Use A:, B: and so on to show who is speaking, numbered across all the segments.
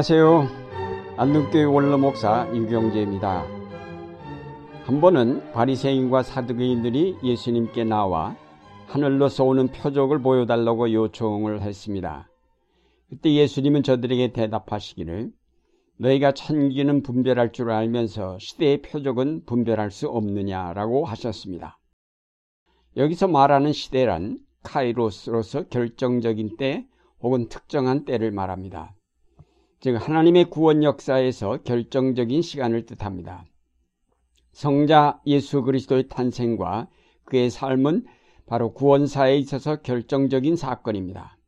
A: 안녕하세요. 안동교회 원로 목사 유경재입니다. 한 번은 바리새인과 사두개인들이 예수님께 나와 하늘로서 오는 표적을 보여달라고 요청을 했습니다. 그때 예수님은 저들에게 대답하시기를 너희가 천기는 분별할 줄 알면서 시대의 표적은 분별할 수 없느냐라고 하셨습니다. 여기서 말하는 시대란 카이로스로서 결정적인 때 혹은 특정한 때를 말합니다. 즉 하나님의 구원 역사에서 결정적인 시간을 뜻합니다. 성자 예수 그리스도의 탄생과 그의 삶은 바로 구원사에 있어서 결정적인 사건입니다.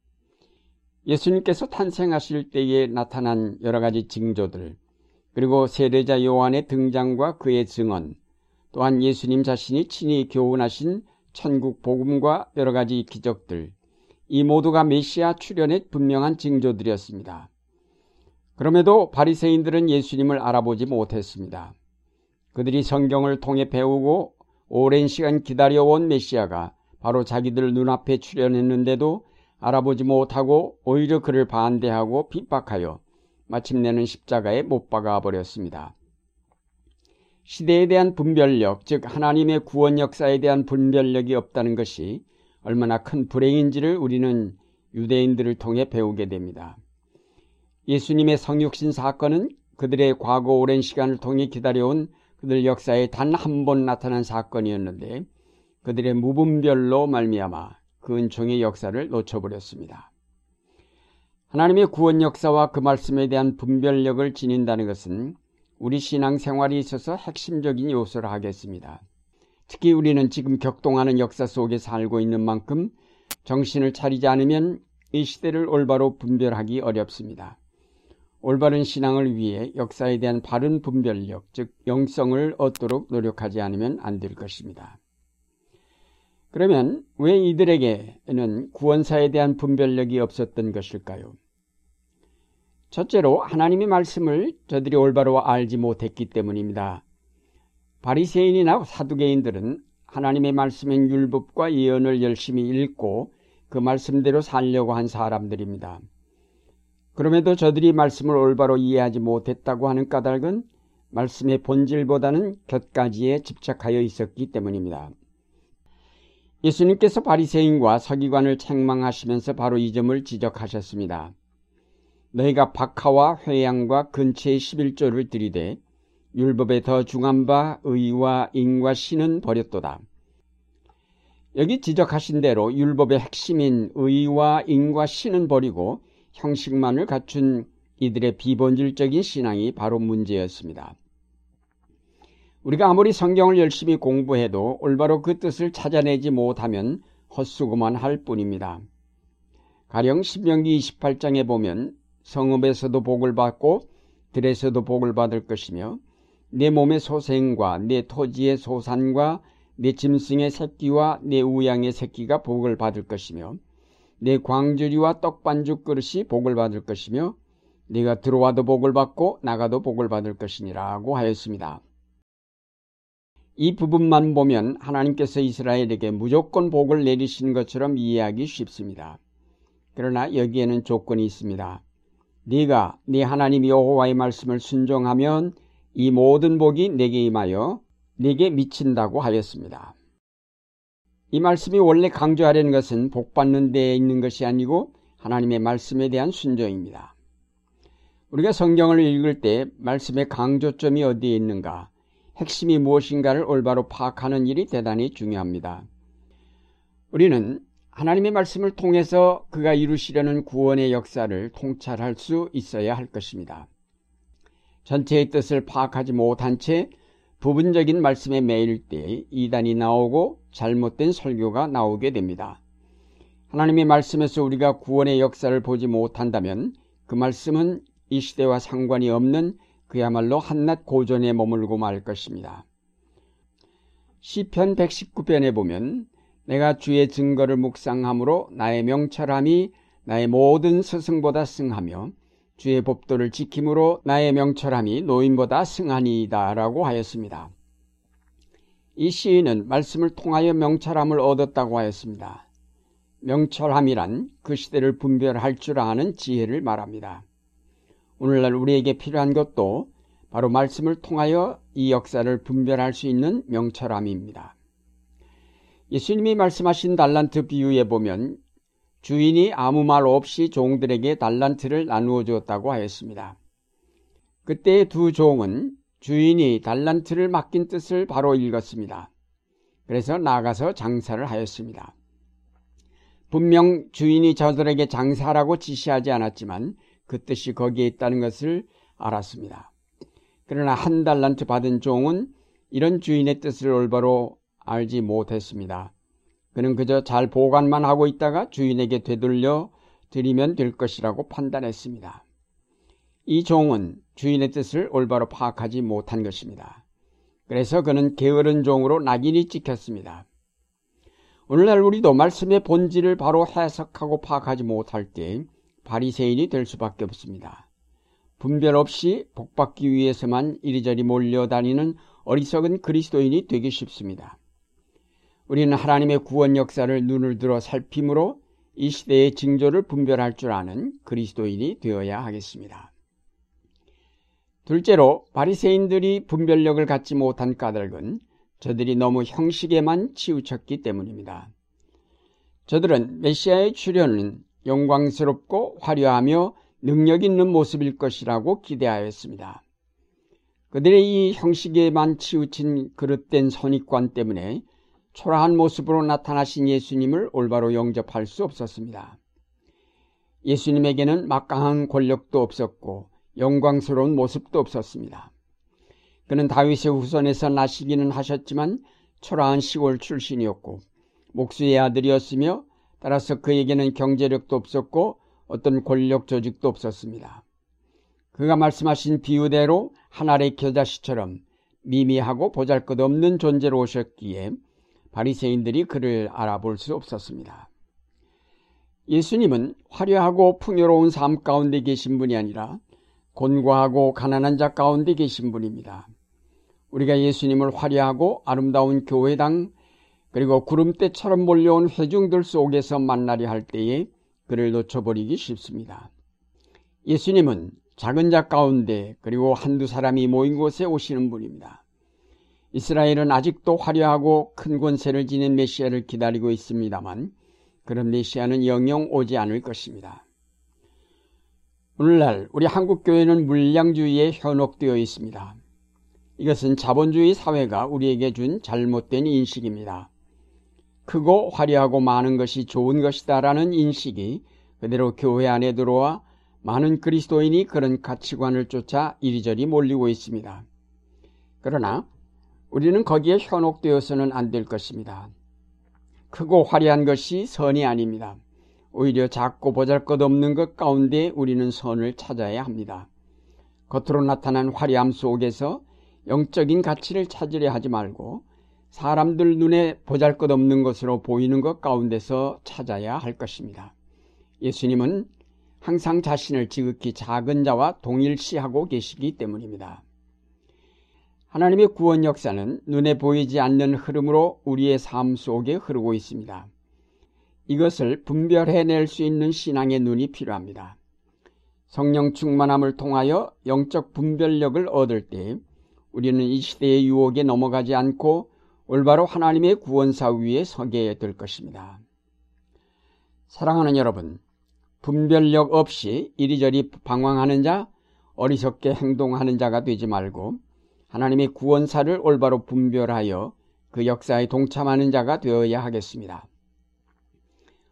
A: 예수님께서 탄생하실 때에 나타난 여러 가지 징조들, 그리고 세례자 요한의 등장과 그의 증언, 또한 예수님 자신이 친히 교훈하신 천국 복음과 여러 가지 기적들, 이 모두가 메시아 출현의 분명한 징조들이었습니다. 그럼에도 바리새인들은 예수님을 알아보지 못했습니다. 그들이 성경을 통해 배우고 오랜 시간 기다려온 메시아가 바로 자기들 눈앞에 출현했는데도 알아보지 못하고 오히려 그를 반대하고 핍박하여 마침내는 십자가에 못 박아 버렸습니다. 시대에 대한 분별력, 즉 하나님의 구원 역사에 대한 분별력이 없다는 것이 얼마나 큰 불행인지를 우리는 유대인들을 통해 배우게 됩니다. 예수님의 성육신 사건은 그들의 과거 오랜 시간을 통해 기다려온 그들 역사에 단 한 번 나타난 사건이었는데 그들의 무분별로 말미암아 그 은총의 역사를 놓쳐버렸습니다. 하나님의 구원 역사와 그 말씀에 대한 분별력을 지닌다는 것은 우리 신앙 생활에 있어서 핵심적인 요소를 하겠습니다. 특히 우리는 지금 격동하는 역사 속에 살고 있는 만큼 정신을 차리지 않으면 이 시대를 올바로 분별하기 어렵습니다. 올바른 신앙을 위해 역사에 대한 바른 분별력, 즉 영성을 얻도록 노력하지 않으면 안 될 것입니다. 그러면 왜 이들에게는 구원사에 대한 분별력이 없었던 것일까요? 첫째로 하나님의 말씀을 저들이 올바로 알지 못했기 때문입니다. 바리새인이나 사두개인들은 하나님의 말씀인 율법과 예언을 열심히 읽고 그 말씀대로 살려고 한 사람들입니다. 그럼에도 저들이 말씀을 올바로 이해하지 못했다고 하는 까닭은 말씀의 본질보다는 곁가지에 집착하여 있었기 때문입니다. 예수님께서 바리새인과 서기관을 책망하시면서 바로 이 점을 지적하셨습니다. 너희가 박하와 회양과 근처의 11조를 들이되 율법에 더 중한 바 의와 인과 신은 버렸도다. 여기 지적하신 대로 율법의 핵심인 의와 인과 신은 버리고 형식만을 갖춘 이들의 비본질적인 신앙이 바로 문제였습니다. 우리가 아무리 성경을 열심히 공부해도 올바로 그 뜻을 찾아내지 못하면 헛수고만 할 뿐입니다. 가령 신명기 28장에 보면 성읍에서도 복을 받고 들에서도 복을 받을 것이며 내 몸의 소생과 내 토지의 소산과 내 짐승의 새끼와 내 우양의 새끼가 복을 받을 것이며 내 광주리와 떡반죽 그릇이 복을 받을 것이며 네가 들어와도 복을 받고 나가도 복을 받을 것이니라고 하였습니다. 이 부분만 보면 하나님께서 이스라엘에게 무조건 복을 내리신 것처럼 이해하기 쉽습니다. 그러나 여기에는 조건이 있습니다. 네가 네 하나님 여호와의 말씀을 순종하면 이 모든 복이 내게 임하여 네게 미친다고 하였습니다. 이 말씀이 원래 강조하려는 것은 복받는 데에 있는 것이 아니고 하나님의 말씀에 대한 순종입니다. 우리가 성경을 읽을 때 말씀의 강조점이 어디에 있는가, 핵심이 무엇인가를 올바로 파악하는 일이 대단히 중요합니다. 우리는 하나님의 말씀을 통해서 그가 이루시려는 구원의 역사를 통찰할 수 있어야 할 것입니다. 전체의 뜻을 파악하지 못한 채 부분적인 말씀에 매일 때 이단이 나오고 잘못된 설교가 나오게 됩니다. 하나님의 말씀에서 우리가 구원의 역사를 보지 못한다면 그 말씀은 이 시대와 상관이 없는 그야말로 한낱 고전에 머물고 말 것입니다. 시편 119편에 보면 내가 주의 증거를 묵상함으로 나의 명철함이 나의 모든 스승보다 승하며 주의 법도를 지킴으로 나의 명철함이 노인보다 승하니이다 라고 하였습니다. 이 시인은 말씀을 통하여 명철함을 얻었다고 하였습니다. 명철함이란 그 시대를 분별할 줄 아는 지혜를 말합니다. 오늘날 우리에게 필요한 것도 바로 말씀을 통하여 이 역사를 분별할 수 있는 명철함입니다. 예수님이 말씀하신 달란트 비유에 보면 주인이 아무 말 없이 종들에게 달란트를 나누어 주었다고 하였습니다. 그때 두 종은 주인이 달란트를 맡긴 뜻을 바로 읽었습니다. 그래서 나가서 장사를 하였습니다. 분명 주인이 저들에게 장사라고 지시하지 않았지만 그 뜻이 거기에 있다는 것을 알았습니다. 그러나 한 달란트 받은 종은 이런 주인의 뜻을 올바로 알지 못했습니다. 그는 그저 잘 보관만 하고 있다가 주인에게 되돌려 드리면 될 것이라고 판단했습니다. 이 종은 주인의 뜻을 올바로 파악하지 못한 것입니다. 그래서 그는 게으른 종으로 낙인이 찍혔습니다. 오늘날 우리도 말씀의 본질을 바로 해석하고 파악하지 못할 때 바리새인이 될 수밖에 없습니다. 분별 없이 복받기 위해서만 이리저리 몰려다니는 어리석은 그리스도인이 되기 쉽습니다. 우리는 하나님의 구원 역사를 눈을 들어 살핌으로 이 시대의 징조를 분별할 줄 아는 그리스도인이 되어야 하겠습니다. 둘째로 바리새인들이 분별력을 갖지 못한 까닭은 저들이 너무 형식에만 치우쳤기 때문입니다. 저들은 메시아의 출현은 영광스럽고 화려하며 능력 있는 모습일 것이라고 기대하였습니다. 그들의 이 형식에만 치우친 그릇된 선입관 때문에 초라한 모습으로 나타나신 예수님을 올바로 영접할 수 없었습니다. 예수님에게는 막강한 권력도 없었고 영광스러운 모습도 없었습니다. 그는 다윗의 후손에서 나시기는 하셨지만 초라한 시골 출신이었고 목수의 아들이었으며 따라서 그에게는 경제력도 없었고 어떤 권력 조직도 없었습니다. 그가 말씀하신 비유대로 하늘의 겨자씨처럼 미미하고 보잘것없는 존재로 오셨기에 바리새인들이 그를 알아볼 수 없었습니다. 예수님은 화려하고 풍요로운 삶 가운데 계신 분이 아니라 곤고하고 가난한 자 가운데 계신 분입니다. 우리가 예수님을 화려하고 아름다운 교회당 그리고 구름대처럼 몰려온 회중들 속에서 만나려 할 때에 그를 놓쳐버리기 쉽습니다. 예수님은 작은 자 가운데 그리고 한두 사람이 모인 곳에 오시는 분입니다. 이스라엘은 아직도 화려하고 큰 권세를 지닌 메시아를 기다리고 있습니다만 그런 메시아는 영영 오지 않을 것입니다. 오늘날 우리 한국 교회는 물량주의에 현혹되어 있습니다. 이것은 자본주의 사회가 우리에게 준 잘못된 인식입니다. 크고 화려하고 많은 것이 좋은 것이다라는 인식이 그대로 교회 안에 들어와 많은 그리스도인이 그런 가치관을 쫓아 이리저리 몰리고 있습니다. 그러나 우리는 거기에 현혹되어서는 안 될 것입니다. 크고 화려한 것이 선이 아닙니다. 오히려 작고 보잘것없는 것 가운데 우리는 선을 찾아야 합니다. 겉으로 나타난 화려함 속에서 영적인 가치를 찾으려 하지 말고 사람들 눈에 보잘것없는 것으로 보이는 것 가운데서 찾아야 할 것입니다. 예수님은 항상 자신을 지극히 작은 자와 동일시하고 계시기 때문입니다. 하나님의 구원 역사는 눈에 보이지 않는 흐름으로 우리의 삶 속에 흐르고 있습니다. 이것을 분별해낼 수 있는 신앙의 눈이 필요합니다. 성령 충만함을 통하여 영적 분별력을 얻을 때 우리는 이 시대의 유혹에 넘어가지 않고 올바로 하나님의 구원사 위에 서게 될 것입니다. 사랑하는 여러분, 분별력 없이 이리저리 방황하는 자, 어리석게 행동하는 자가 되지 말고 하나님의 구원사를 올바로 분별하여 그 역사에 동참하는 자가 되어야 하겠습니다.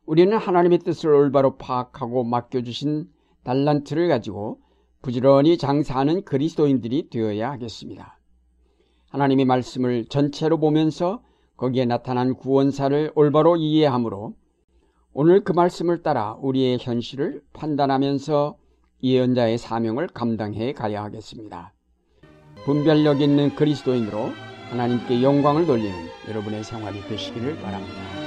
A: 우리는 하나님의 뜻을 올바로 파악하고 맡겨주신 달란트를 가지고 부지런히 장사하는 그리스도인들이 되어야 하겠습니다. 하나님의 말씀을 전체로 보면서 거기에 나타난 구원사를 올바로 이해하므로 오늘 그 말씀을 따라 우리의 현실을 판단하면서 예언자의 사명을 감당해 가야 하겠습니다. 분별력 있는 그리스도인으로 하나님께 영광을 돌리는 여러분의 생활이 되시기를 바랍니다.